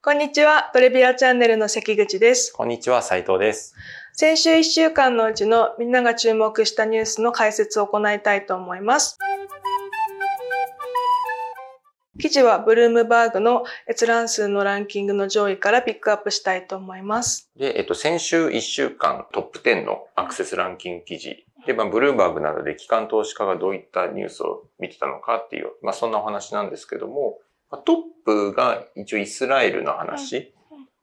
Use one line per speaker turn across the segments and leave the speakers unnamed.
こんにちは。トレビアチャンネルの関口です。
こんにちは、斉藤です。
先週1週間のうちのみんなが注目したニュースの解説を行いたいと思います。記事はブルームバーグの閲覧数のランキングの上位からピックアップしたいと思います。
で、えっと、先週1週間トップ10のアクセスランキング記事。で、まあ、ブルームバーグなどで機関投資家がどういったニュースを見てたのかっていう、まあ、そんなお話なんですけども、まあトップが一応イスラエルの話。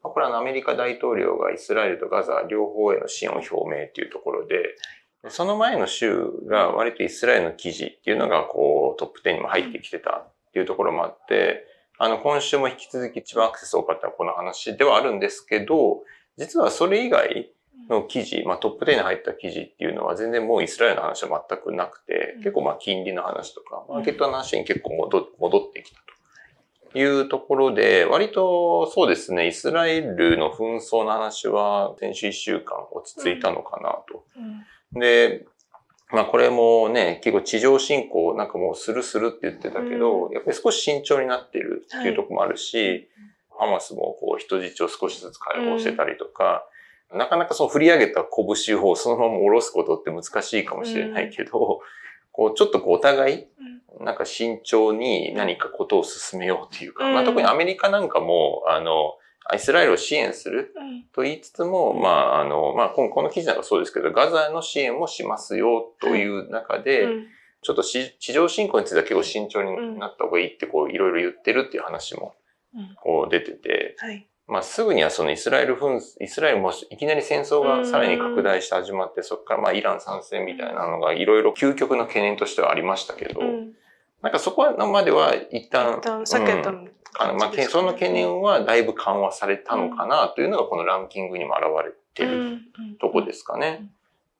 まあこれはアメリカ大統領がイスラエルとガザ両方への支援を表明っていうところで、でその前の週が割とイスラエルの記事っていうのがこうトップ10にも入ってきてたっていうところもあって、あの今週も引き続き一番アクセス多かったのはこの話ではあるんですけど、実はそれ以外の記事、まあトップ10に入った記事っていうのは全然もうイスラエルの話は全くなくて
うん、
結構まあ金利の話とか、マーケットの話に結構戻戻ってきた。というところで、割とそうですね、イスラエルの紛争の話は先週1週間落ち着いたのかなと。で、まあこれもね、結構地上侵攻なんかもうするするって言ってたけど、やっぱり少し慎重になってるっていうところもあるし、ハマスもこう人質を少しずつ解放してたりとか、なかなかその振り上げた拳をそのまま下ろすことって難しいかもしれないけど、こうちょっとこうお互い、なんか慎重に何かことを進めようっていうか、
うん。
まあ特にアメリカなんかも、あの、イスラエルを支援すると言いつつも、まあ、あの、まあ、このこの記事なんかそうですけど、ガザの支援もしますよという中で、ちょっとし地上侵攻については結構慎重になった方がいいって、こう、いろいろ言ってるっていう話も、こう、出てて、
はい。
まあ、すぐにはそのイスラエル紛争、イスラエルもいきなり戦争がさらに拡大して始まって、そこからまあ、イラン参戦みたいなのが、いろいろ究極の懸念としてはありましたけど、なんかそこまでは一旦、
一旦避けた
うん。あのまあ、けその懸念はだいぶ緩和されたのかなというのがこのランキングにも現れてるとこですかね。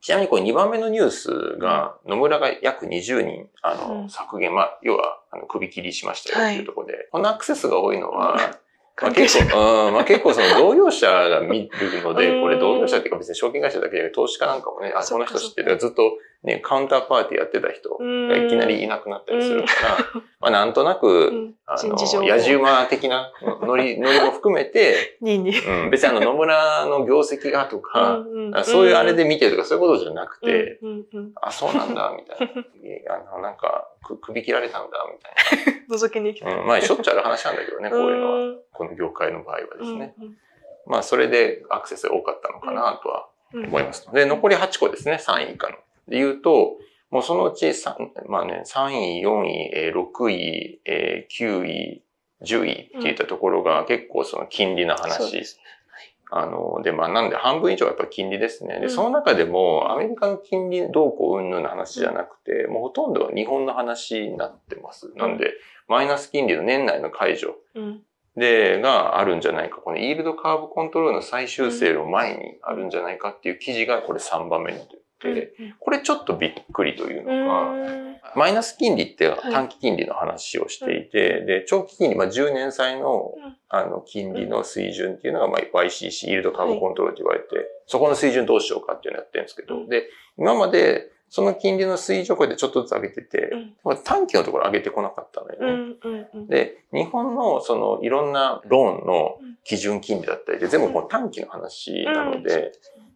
ちなみにこれ2番目のニュースが野村が約20人あ
うん。
の削減、まあ要はあの首切りしましたよっていうところで、このアクセスが多いのは、まあ結構、うん、まあ結構その同業者が見るので、
うん。
これ同業者っていうか別に証券会社だけじゃなくて投資家なんかもね、あ、
そ
の人知ってるずっとね、カウンターパーティーやってた人がいきなりいなくなったりするから、まあなんとなく、あの、野じ馬的なノリ、ノリも含めて、別にあの野村の業績がとか、そういうあれで見てるとかそういうことじゃなくて、あ、そうなんだ、みたいな。あの、なんか、く首切られたんだ、みたい
覗きに来た。
まあ、しょっちゅうある話なんだけどね、こういうのは。この業界の場合はですね。
うん
まあ、それでアクセスが多かったのかなとは
うん
思います。で、残り8個ですね、3位以下の。で言うと、もうそのうち3、まあね、3位、4位、えー6位、えー9位、10位っていったところが結構その金利の話。
です。
あの、で、まあ、なんで半分以上はやっぱ金利ですね。で、
うん。
その中でも、アメリカの金利動向云々の話じゃなくて、もうほとんどは日本の話になってます。なんで、マイナス金利の年内の解除。
うん。
で、があるんじゃないか。このイールドカーブコントロールの最終性の前にあるんじゃないかっていう記事がこれ3番目にこれちょっとびっくりというのが、
うん。
マイナス金利って短期金利の話をしていて、で、長期金利、まあ、10年債の
うん。
あの金利の水準っていうのが、まあ、YCC、イールドカーブコントロールと言われて、そこの水準どうしようかっていうのをやってるんですけど、
うん。
で、今までその金利の水準をこうやってちょっとずつ上げてて、
うん。
まあ短期のところ上げてこなかったのよね。
うんうんうん。
で、日本のそのいろんなローンの基準金利だったりで、全部この短期の話なので、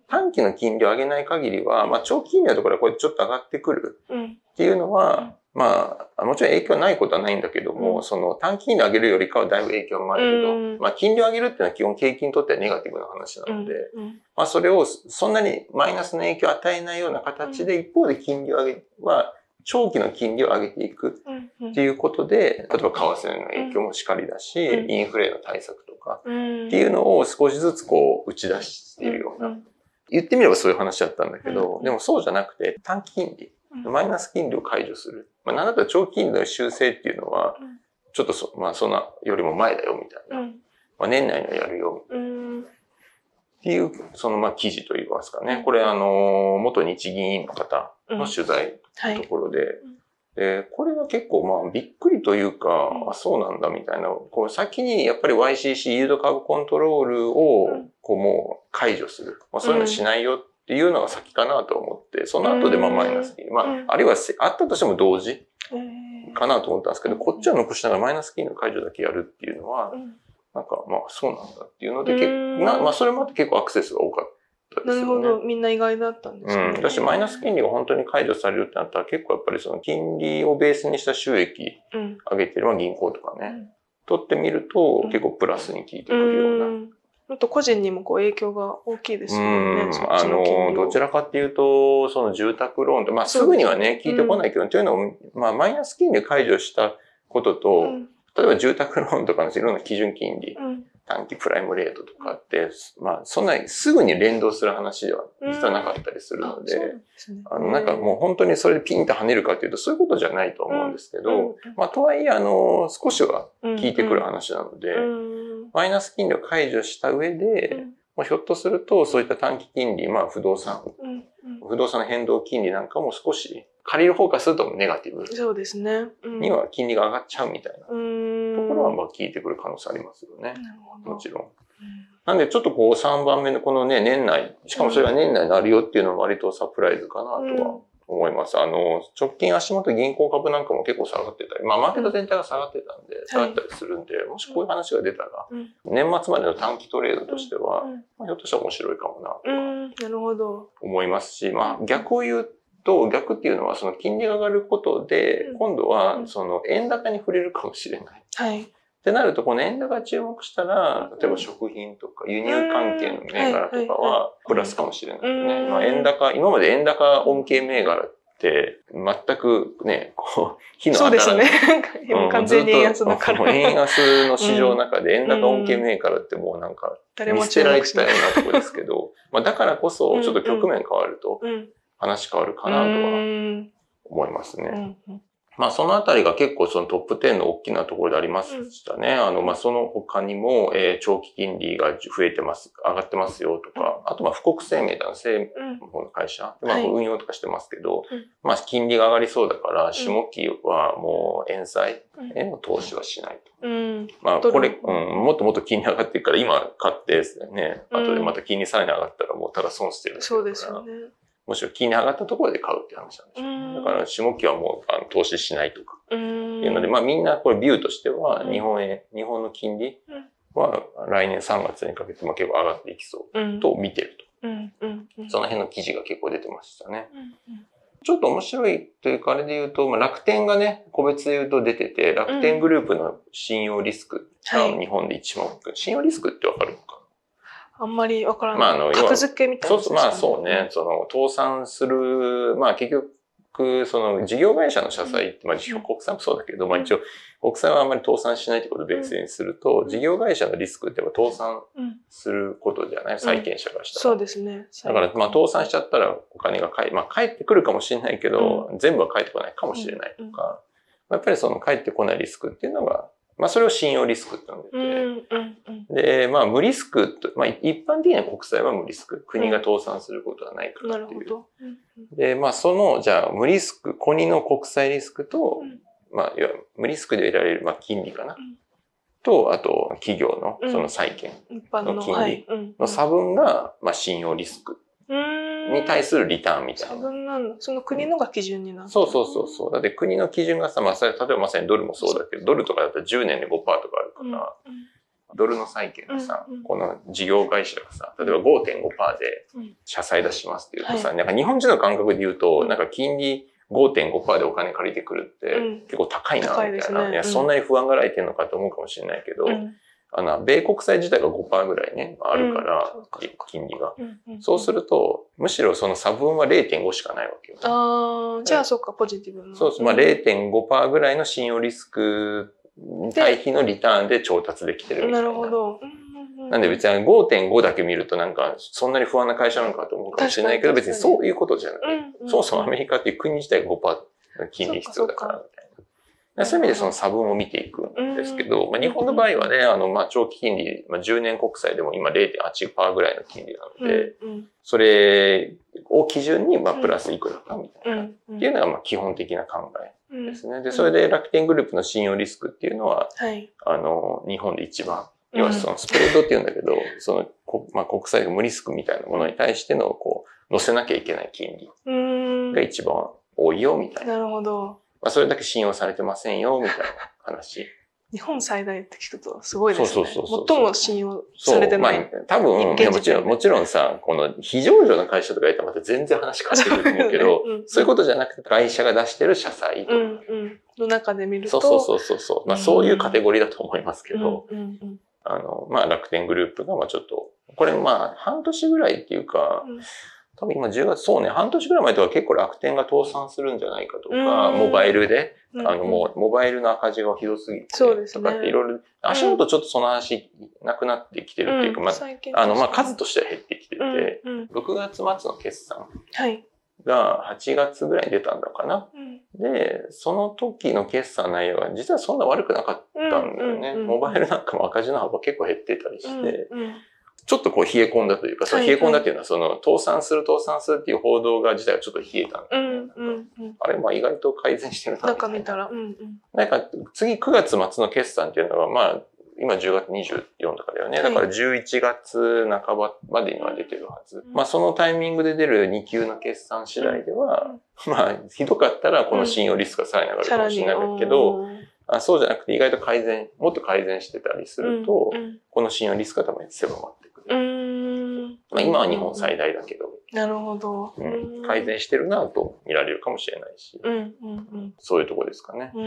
短期の金利を上げない限りは、まあ長期金利のところはこうやってちょっと上がってくる。
うん。
っていうのは、まあ、もちろん影響はないことはないんだけども、
うん。
その短期金利を上げるよりかはだいぶ影響もあるけど、
うん。
まあ金利を上げるっていうのは基本景気にとってはネガティブな話なので、
うん。
まあそれをそんなにマイナスの影響を与えないような形で、一方で金利を上げは、長期の金利を上げていく
うん。
っていうことで、例えば為替の影響もしかりだし、
うん。
インフレの対策とか
うん。
っていうのを少しずつこう打ち出しているような。言ってみればそういう話だったんだけど、
うん。
でもそうじゃなくて短期金利、マイナス金利を解除する。まあ、なんだったら長期金利の修正っていうのは
うん、
ちょっとそ、まあそんなよりも前だよみたいな。
うん。
まあ年内にはやるよ
うん。
っていう、そのまあ記事といいますかね。これあの、元日銀委員の方の取材
はい。
のところで、で、これは結構まあびっくりというか、
うん。
あ、そうなんだみたいな、こう先にやっぱり YCC イールドカーブコントロールを
うん。
こうもう解除する。まあそういうのしないよっていうのが先かなと思って、その後でまあマイナス金利。ま
うん。
あ、あるいはせあったとしても同時。
え
かなと思ったんですけど、こっちは残しながらマイナス金利の解除だけやるっていうのはなん。か、まあそうなんだっていうので、結まあそれもあって結構アクセスが多かったですよね。
なるほど。みんな意外だったんですね。
うん。だし、マイナス金利が本当に解除されるってなったら、結構やっぱりその金利をベースにした収益
うん。
上げてる、まあ銀行とかね、
うん
取ってみると
うん
結構プラスに効いてく
う
るような。
ん。あと個人にもこう影響が大きいですよね。
うんあの、どちらかっていうと、その住宅ローンって、まあすぐにはね、聞いてこないけど、というのも、まあマイナス金利解除したことと、
うん。
例えば住宅ローンとかのいろんな基準金利、
うん。
短期プライムレートとかって、まあそんなにすぐに連動する話では実はなかったりするので、
あ
の、なんかもう本当にそれでピンと跳ねるかというと、そういうことじゃないと思うんですけど、
うん
まあ、とはいえ、あの、少しは
うん
効いてくる話なので、
うん。
マイナス金利を解除した上で、
うん
まあ、ひょっとすると、そういった短期金利、まあ、不動産、不動産の変動金利なんかも少し、借りる方からするとネガティブ
そうですね。うん
には金利が上がっちゃうみたいな
うん。
ところは、まあ、効いてくる可能性ありますよね。もちろん。
うん
なんで、ちょっとこう、3番目のこのね、年内、しかもそれが年内になるよっていうのは割とサプライズかなとは思います。あの、直近足元銀行株なんかも結構下がってたり、まあマーケット全体が下がってたんで、下がったりするんで、もしこういう話が出たら、
うん
年末までの短期トレードとしては、
うん
まあ、ひょっとしたら面白いかもなとは
うん。なるほど。
思いますし、まあ逆を言うと、逆っていうのはその金利が上がることで
うん、
今度はその円高に触れるかもしれない。
はい。
ってなると、この円高注目したら、例えば食品とか輸入関係の銘柄とか
うんは
プラスかもしれないね。
ん
まあ、円高、今まで円高恩恵銘柄って、全くね、こう、火の当たら。
そうですね。完全に円安だ
円
ら。
安の市場の中で円高恩恵銘柄ってもうなんか見捨てられ
て
たよう。なとこですけど、まあだからこそちょっと局面変わると
うん。
話変わるかなと
う
は
ん。
思いますね。まあそのあたりが結構そのトップ10の大きなところでありましたね。あのまあその他にも、えー長期金利が増えてます、上がってますよとか、あとまあ富国生命男性
うん。
の方の会社、まあ
はい
運用とかしてますけど、
うん。
まあ金利が上がりそうだから、下期はもう円債
うん。
への投資はしないと。
うん。
まあこれ、うん、もっともっと金利上がっていくから今買ってですね、
うん。
後でまた金利さらに上がったらもうただ損してる
そうですよね。
むしろ金利上がったところで買うって話なんですよ。
うん
だから下期はもうあの投資しないとか。
うん。
っていうので、まあみんなこれビューとしては、
うん
日本円、日本の金利
うん
は来年3月にかけてまあ結構上がっていきそう
うん。
と見てる。と。その辺の記事が結構出てましたね。
うん
ちょっと面白いというか、あれで言うと、まあ、楽天がね、個別で言うと出てて、楽天グループの信用リスクが
はい
日本で一番大きい。信用リスクってわかる？
あんまりわからない。
まああの
格付けみたいな
そう。まあそうね、その、倒産する、まあ結局、その事業会社の社債って、まあ
うん。
国債もそうだけど、まあ一応、国債はあんまり倒産しないってことを別にすると、事業会社のリスクってやっぱ倒産
うん。
することじゃない？債権者からしたら。
そうですね。
だから、まあ倒産しちゃったらお金が返、まあ返ってくるかもしれないけど、全部は返ってこないかもしれないとか、やっぱりその返ってこないリスクっていうのが、まあそれを信用リスクって呼んでて、
うん。うん。うん。
で、まあ、無リスクと、まあ、一般的には国債は無リスク。国が倒産することはないか
な
らっていう。
うん
で、まあ、その、じゃあ、無リスク、国の国債リスクと、
うん
まあ、いわゆる無リスクで得られる、まあ、金利かな。
うん
と、あと、企業の
うん
その債券
の。
の金利。の差分が、まあ、信用リスク
うん。
に対するリターンみた
差
いな。
分なんだ。その国のが基準になる。
そうそうそうそう。だって国の基準がさ、まあ、それ例えばまさにドルもそうだけど、ドルとかだったら10年で5%とかあるか
うん。
ら、ドルの債券がさ、
うんうん
この事業会社がさ、例えば5.5%で
うん
社債出しますって言うとさ、
は
なんか日本人の感覚で言うと、
うん
なんか金利5.5%でお金借りてくるって
うん
結構高いな、みたいな。
高い
や、そんなに不安がられてるのかと思うかもしれないけど、
うん。
あの、米国債自体が5%ぐらいね、あるから金利が。そうすると、むしろその差分は0.5しかないわけよ。
ああ、じゃあそっか、ポジティブな。
そうそう、まあ0.5%ぐらいの信用リスクに対比のリターンで調達できてるみたいな。
なるほど。
なんで別に5.5だけ見るとなんか、そんなに不安な会社なのかと思うかもしれないけど、別にそういうことじゃない。
うん。
そもそもアメリカっていう国自体が5%の金利必要だからみたいな。そういう意味でその差分を見ていくんですけど、まあ、日本の場合はね、あの、まあ、長期金利、まあ、10年国債でも今0.8%ぐらいの金利なので、
うん。
それを基準に、まあ、プラスいくらかみたいな。っ
うん。
ていうのが、まあ、基本的な考え
うん
ですね。で、それで楽天グループの信用リスクっていうのは、
はい。
あの、日本で一番、
うん
要はそのスプレッドって言うんだけど、その、こまあ、国債が無リスクみたいなものに対しての、こう、乗せなきゃいけない金利
うん。
が一番多いよ、みたいな。
なるほど。
まあ、それだけ信用されてませんよ、みたいな話
日本最大って聞くとすごいですね。
そうそうそうそう
最も信用
そう。
されてない。
まあ、多分、
現時点で
いやもちろん、もちろんさ、この非上場の会社とか言ったらまた全然話変わってくると思うけど、
うん
そういうことじゃなくて、会社が出してる社債とか、
うんうん。の中で見ると。
そうそうそうそう。まあ、そういうカテゴリーだと思いますけど、
うんうんうん
あの、まあ、楽天グループが、まあ、ちょっと、これ、まあ、半年ぐらいっていうか、
うん
多分今10月、そうね、半年ぐらい前とか結構楽天が倒産するんじゃないかとか、
うん
モバイルで、
うん。
あの、もう、モバイルの赤字がひどすぎて、
そうですね。
とかっていろいろ、足元ちょっとその話なくなってきてるっていうか、
うん
まあ、あの、まあ、数としては減ってきてて、
うんうん。
6月末の決算
はい。
が8月ぐらいに出たんだかな。
うん。
で、その時の決算内容が実はそんな悪くなかったんだよね。モバイルなんかも赤字の幅結構減ってたりして、
うんうん
ちょっとこう冷え込んだというか、その
はい
冷え込んだっていうのはその倒産する倒産するっていう報道が自体はちょっと冷えたんだ
う。うんうん。
あれ、まあ意外と改善してるな。
なんか見たら、うんうん。
なんか次9月末の決算っていうのは、まあ、今10月24とかだよね。だから11月半ばまでには出てるはず。
うん
まあそのタイミングで出る2級の決算次第では、まあひどかったらこの信用リスクがさらに上がる。かもしれないけど、あそうじゃなくて意外と改善、もっと改善してたりすると、
うん
この信用リスクが多分狭まって。
うんうん。
まあ今は日本最大だけど、
なるほど。
うん改善してるなと見られるかもしれないし、
うんうん
そういうとこですかね。
うん。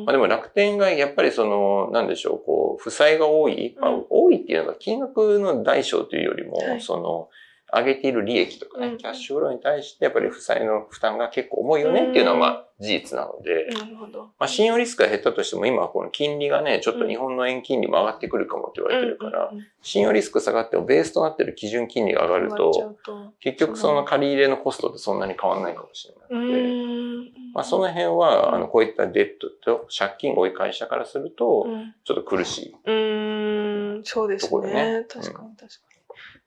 うん
まあでも楽天がやっぱりその、なんでしょう、こう、負債が多い、まあ
うん
多いっていうのが金額の大小というよりも、
はい
その、上げている利益とかね、
うん
キャッシュフローに対してやっぱり負債の負担が結構重いよねっていうのは
うん
まあ事実なので、
なるほど。
まあ信用リスクが減ったとしても今はこの金利がね、ちょっと日本の円金利も上がってくるかもって言われてるから、信用リスク下がってもベースとなってる基準金利が上がる
と、
結局その借り入れのコストってそんなに変わらないかもしれ
う
なくて、
ん。
まあその辺は、あの、こういったデッドと借金が多い会社からすると、
うん。
ちょっと苦しい。
うん、そうです
ね。
確かに確か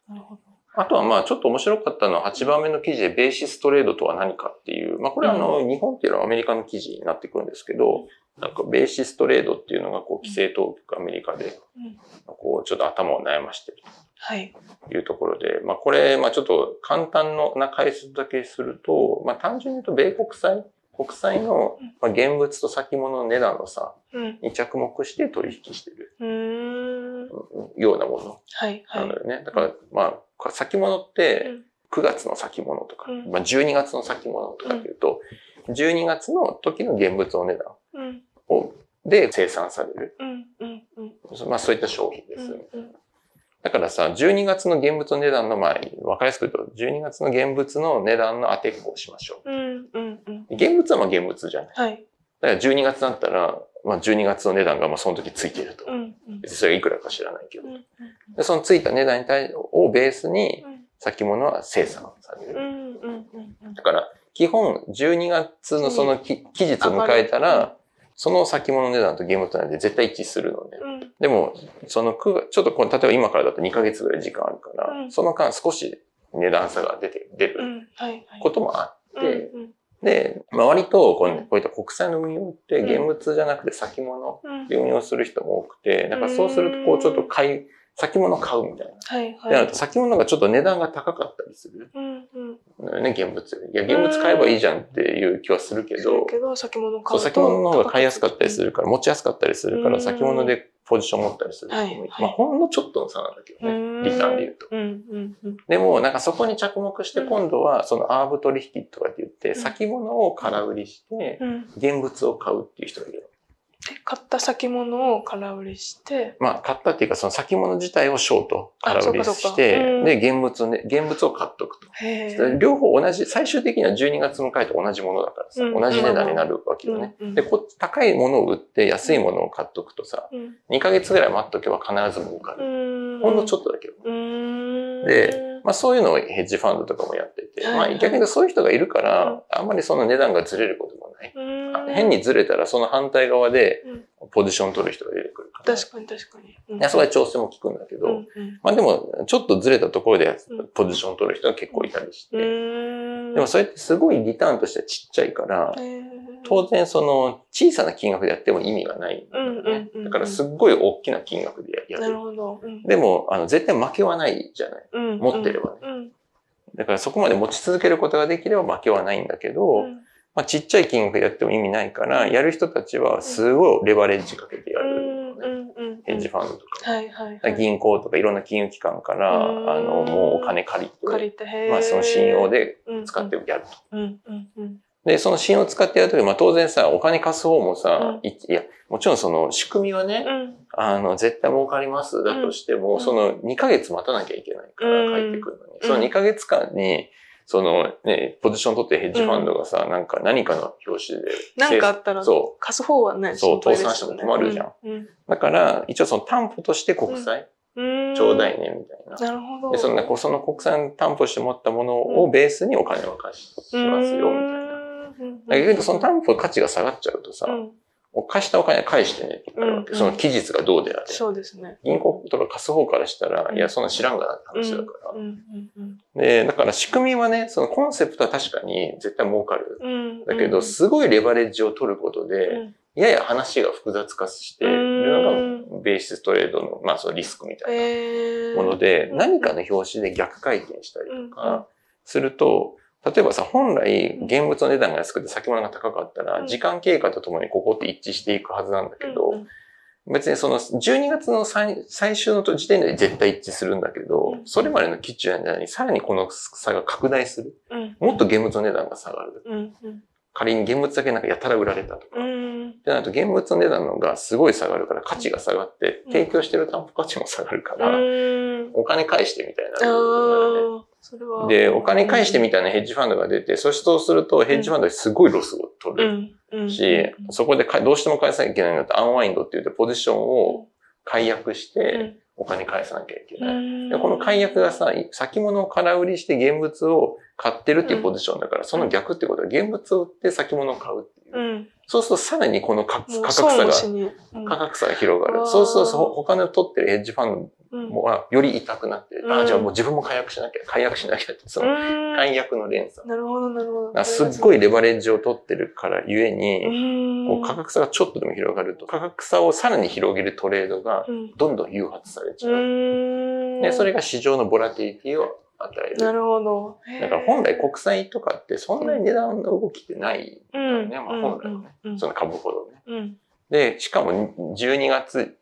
に。なるほど。
あとはまあちょっと面白かったのは8番目の記事でベーシストレードとは何かっていう、まあこれはあの、日本っていうのはアメリカの記事になってくるんですけど、なんかベーシストレードっていうのがこう規制当局アメリカで
うん、
こうちょっと頭を悩ましている
はい。
というところで、まあこれ、まあちょっと簡単な解説だけすると、まあ単純に言うと米国債、国債のまあ現物と先物の値段の差
うん。
に着目して取引している
うん。
ようなもの
はいは
ないの。よね。だから、まあ、先物って、9月の先物とか、
うん
まあ、12月の先物とかっていうと、12月の時の現物の値段
うん。
を、で生産される。
うん。うん。うん。
まあ、そういった商品です。
うん。
だからさ、12月の現物の値段の前に、わかりやすく言うと、12月の現物の値段の当てっこをしましょ
うん。うん。うん。
う。現物はまあ現物じゃない。
はい。
だから12月だったら、まあ12月の値段がまあその時ついていると
う。ん。
それがいくらか知らないけど
う。ん。
でそのついた値段に対をベースに、
うん。
先物は生産される。だから、基本、12月のその期期日を迎えたら、その先物の値段と現物なんで絶対一致するので。
うん。
でも、その9月、ちょっとこの、例えば今からだと2ヶ月ぐらい時間あるから、
うん
その間少し値段差が出て、出る。こともあって、
うん。
で、まあ、割とこう、
うん
こういった国債の運用って現物じゃなくて先物
うん。
で運用する人も多くて、なんかそうするとこうちょっと買い、先物買うみたいな。
はい。はい。
ると先物がちょっと値段が高かったりする。
うん。うん。
ね、現物。いや、現物買えばいいじゃんっていう気はするけど、
けど、先物買うと。
先物の方が買いやすかったりするから、持ちやすかったりするから、
うん
先物でポジション持ったりする人もいる。
はいはい
まあ、ほんのちょっとの差なんだけど
うん。
ね、リターンで言うと。
うん。うん。うん。
でも、なんかそこに着目して、今度は、そのアーブ取引とかって言って、
ん
先物を空売りして、
うん。
現物を買うっていう人がいる。
で買った先物を空売りして、
まあ、買ったっていうか、その先物自体をショート、空売りして、
うん
で、現物をね、現物を買っとくと。両方同じ、最終的には12月迎えと同じものだからさ、
うん
同じ値段になるわけよね。
うんうん
で、こ高いものを売って安いものを買っとくとさ、
うん。
2ヶ月ぐらい待っとけば必ず儲か
う
る。
ん。
ほんのち
ょっ
とだけど。で、まあそういうのをヘッジファンドとかもやってて、
はい
まあ逆にそういう人がいるか
うん
ら、あんまりその値段がずれることもない。
うん、
変にずれたらその反対側で
うん。
ポジション取る人が出てくるから。
確かに確かに。うん。
いやそこで調整も効くんだけど、
うんうん。
まあでも、ちょっとずれたところで
うん。
ポジション取る人が結構いたりして、
うん。
でもそれってすごいリターンとしてはちっちゃいから、当然その小さな金額でやっても意味がないんだよね。
うんうん
だからすっごい大きな金額でや
な
る。
るほど。うん。
でも、あの、絶対負けはないじゃない。
うん。
持ってればね。
うん。
だからそこまで持ち続けることができれば負けはないんだけど、
うん
まあ、ちっちゃい金額でやっても意味ないから、やる人たちはすごいレバレッジかけてやる。ッジファンドとか。
はいはい、はい。
銀行とかいろんな金融機関から、
うん。
あの、もうお金借りて、
借りて、
まあその信用で使ってやると。
うんうんうん。
で、その信用を使ってやるとき、まあ当然さ、お金貸す方もさ、
うん。
いいや、もちろんその仕組みはね、
うん。
あの、絶対儲かりますだとしても、
うん。
その2ヶ月待たなきゃいけないから、
うん。
帰ってくるのに。
うん。
その2ヶ月間に、そのね、ポジション取ってるヘッジファンドがさ、なんか何かの表紙で。
なんかあったら、
そ
貸す方はね、
そう倒産しても困るじゃん。
うん
だから、一応その担保として国債、
うん。
ちょうだいね、みたいな。
なるほど。
で、そのその国債の担保して持ったものをベースにお金を貸しますよ、みたいな。
な。
だけど、その担保価値が下がっちゃうとさ、
うん
貸したお金は返してねってなるわけ。
うん
その期日がどうであれ。
そうですね。
銀行とか貸す方からしたら、
うん
いや、そんな知らんがなって話だから。
うんうんうん
で、だから仕組みはね、そのコンセプトは確かに絶対儲かる。
うん。
だけど、すごいレバレッジを取ること
う
で、
ん
やや話が複雑化しているのが、ベーシストレードの、まあ、そのリスクみたい
えー
なもので、
うん
何かの表紙で逆回転したりと
うん
かすると、例えばさ、本来、現物の値段が安くて先物が高かったら、
うん。
時間経過とともにここって一致していくはずなんだけど、
うん
別にその12月の最最終の時点で絶対一致するんだけど、
うん。
それまでの基準じゃないさらにこの差が拡大する。
うん。
もっと現物の値段が下がる。仮に現物だけなんかやたら売られたとか。っ
うん。
てなると現物の値段のがすごい下がるから価値が下がって、
うん。
提供してる担保価値も下がるか
う
ら、
ん。
お金返してみたいな。で、お金返してみたいなヘッジファンドが出て、そしてそうするとヘッジファンドですごいロスを取る。し、そこでかどうしても返さなきゃいけないのだとアンワインドって言ってポジションを解約してお金返さなきゃいけない。この解約がさ、先物を空売りして現物を買ってるっていうポジションだから、その逆ってことは現物を売って先物を買うっていう。
うん。
そうするとさらにこの価格
損
差が。
うん
価格差が広がる。そうすると他の取ってるヘッジファン
うん
ドはより痛くなって、
うん
あ、じゃあもう自分も解約しなきゃ、解約しなきゃって、その
うん
解約の連鎖。
なるほど、なるほど。
すっごいレバレッジを取ってるからゆえに、
うん
こう価格差がちょっとでも広がると、価格差をさらに広げるトレードが
うん
どんどん誘発されちゃう。
うん
で、それが市場のボラティリティを与える。
なるほど。
だから本来国債とかってそんなに値段の動きってない。
うん。
ねまあ本来はね
うん
その株ほどね。
うん。
で、しかも12月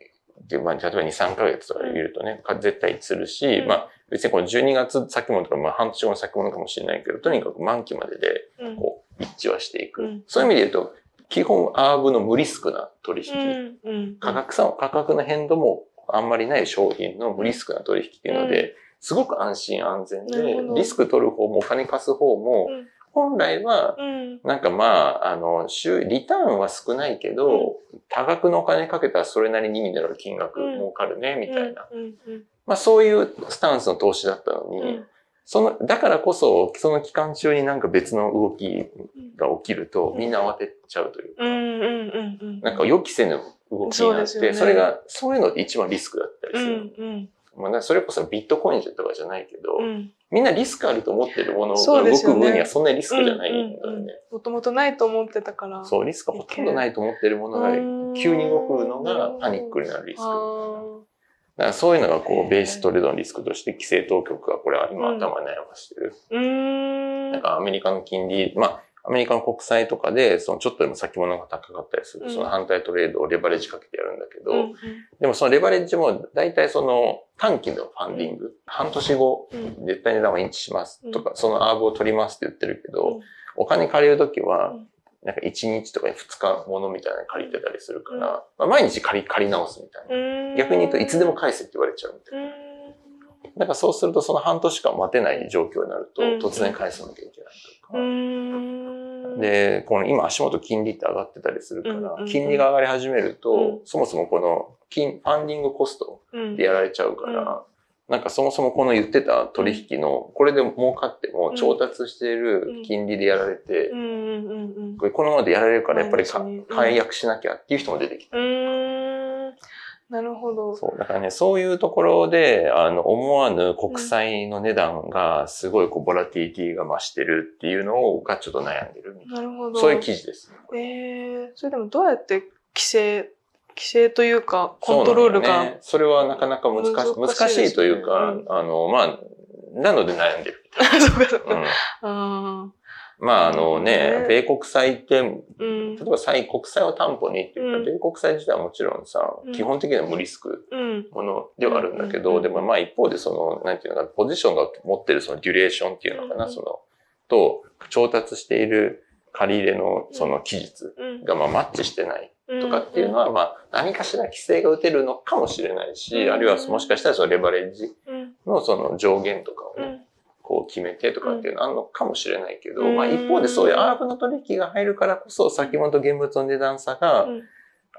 で、まあ、例えば2、3ヶ月とかで見るとね、か絶対するし、
うん。
まあ別にこの12月先物とか、まあ半年後の先物かもしれないけど、とにかく満期までで
うん。
こう一致はしていく。
うん。
そういう意味で言うと、基本アーブの無リスクな取引。
うん。うん。
価格差、価格の変動もあんまりない商品の無リスクな取引っていうので、すごく安心安全でリスク取る方もお金貸す方も
うん、
本来は、
うん。
なんかまあ、あの、収リターンは少ないけど、多額のお金かけたらそれなりに意味のある金額
うん。
儲かるね、みたいな。まあそういうスタンスの投資だったのに、
うん。
その、だからこそ、その期間中になんか別の動きが起きると、
うん。
みんな慌てちゃうというか、なんか予期せぬ動きになって、
そ
れが、そういうのって一番リスクだったり
う
する。まあね、それこそビットコインとかじゃないけど、
うん
みんなリスクあると思ってるものが動く分にはそんなにリスクじゃないんだよね。
もともとないと思ってたから。
そう、リスクがほとんどないと思ってるものが急に動くのがパニックになるリスク。だからそういうのがこう、ベーストレードのリスクとして規制当局がこれは今頭に悩ましてる。
うーん。
なんかアメリカの金利、まあ、アメリカの国債とかで、そのちょっとでも先物が高かったりする、
うん。
その反対トレードをレバレッジかけてやるんだけど、
うん
でもそのレバレッジも大体その短期のファンディング、半年後、
うん。
絶対値段はインチしますとか、そのアーブを取りますって言ってるけど、
うん。
お金借りるときは
うん、
なんか1日とか2日ものみたいなの借りてたりするから、
うん。
まあ、毎日借り、借り直すみたいな。
うん。
逆に言うといつでも返せって言われちゃうみたいな。だからそうするとその半年間待てない状況になると、
うん。
突然返さなきゃいけないとか。
うん。
で、この今足元金利って上がってたりするから、金利が上がり始めると、
うん。
そもそもこの金、ファンディングコスト
うん。
でやられちゃうから、なんかそもそもこの言ってた取引の、これで儲かっても調達している金利でやられてこれこのままでやられるからやっぱり解約しなきゃっていう人も出てきた。
なるほど。
そう。だからね、そういうところで、あの、思わぬ国債の値段がすごいこう、ボラティリティが増してるっていうのを、がちょっと悩んでるみたい
なるほど。
な。そういう記事です。
ええそれでもどうやって規制、規制というか、コントロールが。
そねそれはなかなか難しい、
難しい
というか、
うん
あの、まあ、なので悩んでるみたい
そうかそうか。
な。うん
ああ。
まああのね
ね、
米国債って、
うん。
例えば債、国債を担保にって言ったら、
うん。
米国債自体はもちろんさ、
うん。
基本的には無リスク
うん。
ものではあるんだけど、
うん。
でもまあ一方でその、なんていうのかな、ポジションが持ってるそのデュレーションっていうのかな、
うん。
その、と、調達している借り入れのその期日
うん。
がまあマッチしてない
うん
とかっていうのは、まあ何かしら規制が打てるのかもしれないし、
うん。
あるいはもしかしたらそのレバレッジ
うん。
のその上限とかをね、
うん。
こう決めてとかっていうのあるのかもしれないけど、
うん。
まあ一方でそういうアーブの取引が入るからこそ先物と現物の値段差が、
うん。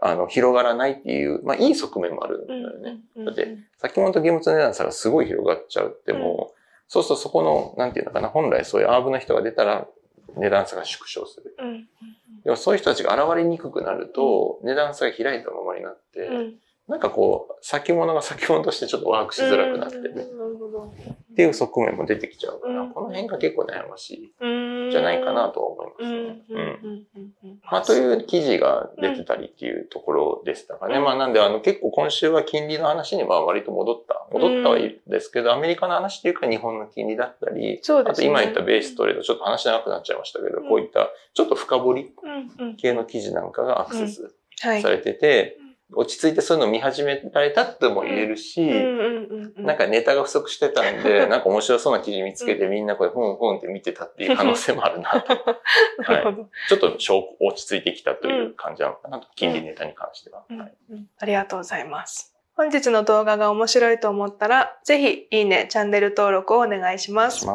あの広がらないっていう、まあいい側面もあるんだよね。
うん。
だって先物と現物の値段差がすごい広がっちゃうってもう、そうするとそこの、なんていうのかな、本来そういうアーブの人が出たら値段差が縮小する。
うん。
でもそういう人たちが現れにくくなると、値段差が開いたままになって、
うん。
なんかこう、先物が先物としてちょっとワークしづらくなってる
なるほど。
っていう側面も出てきちゃうから、
うん
この辺が結構悩ましい
うん。
じゃないかなとは思います
うん。
ね。
うん。
まあ、という記事が出てたりっていうところでしたかね。
うん
まあ、なんで、あの、結構今週は金利の話にまあ割と戻った。戻ったはいいですけど、アメリカの話っていうか日本の金利だったり、
そうですね。
あと今言ったベーストレード、ちょっと話長くなっちゃいましたけど、
うん
こういったちょっと深掘り。系の記事なんかがアクセス
はい
さ。れてて、落ち着いてそういうのを見始められたっても言えるし。なんかネタが不足してたんで、なんか面白そうな記事見つけてみんなこれふんふんって見てたっていう可能性もあるなと。
なるほど。
ちょっと落ち着いてきたという感じなのかなと、金利ネタに関しては。
ありがとうございます。本日の動画が面白いと思ったら、ぜひいいね、チャンネル登録をお願い
し。ます。